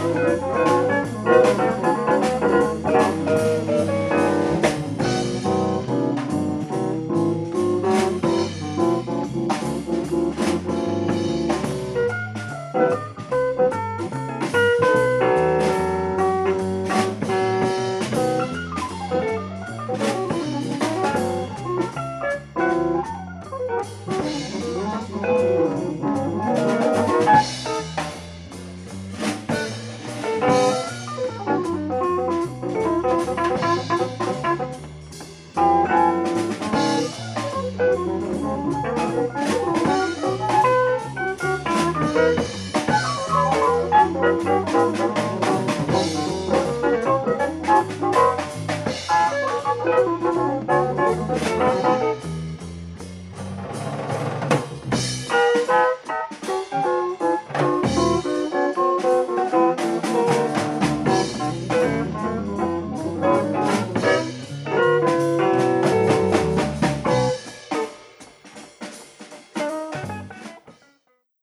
Música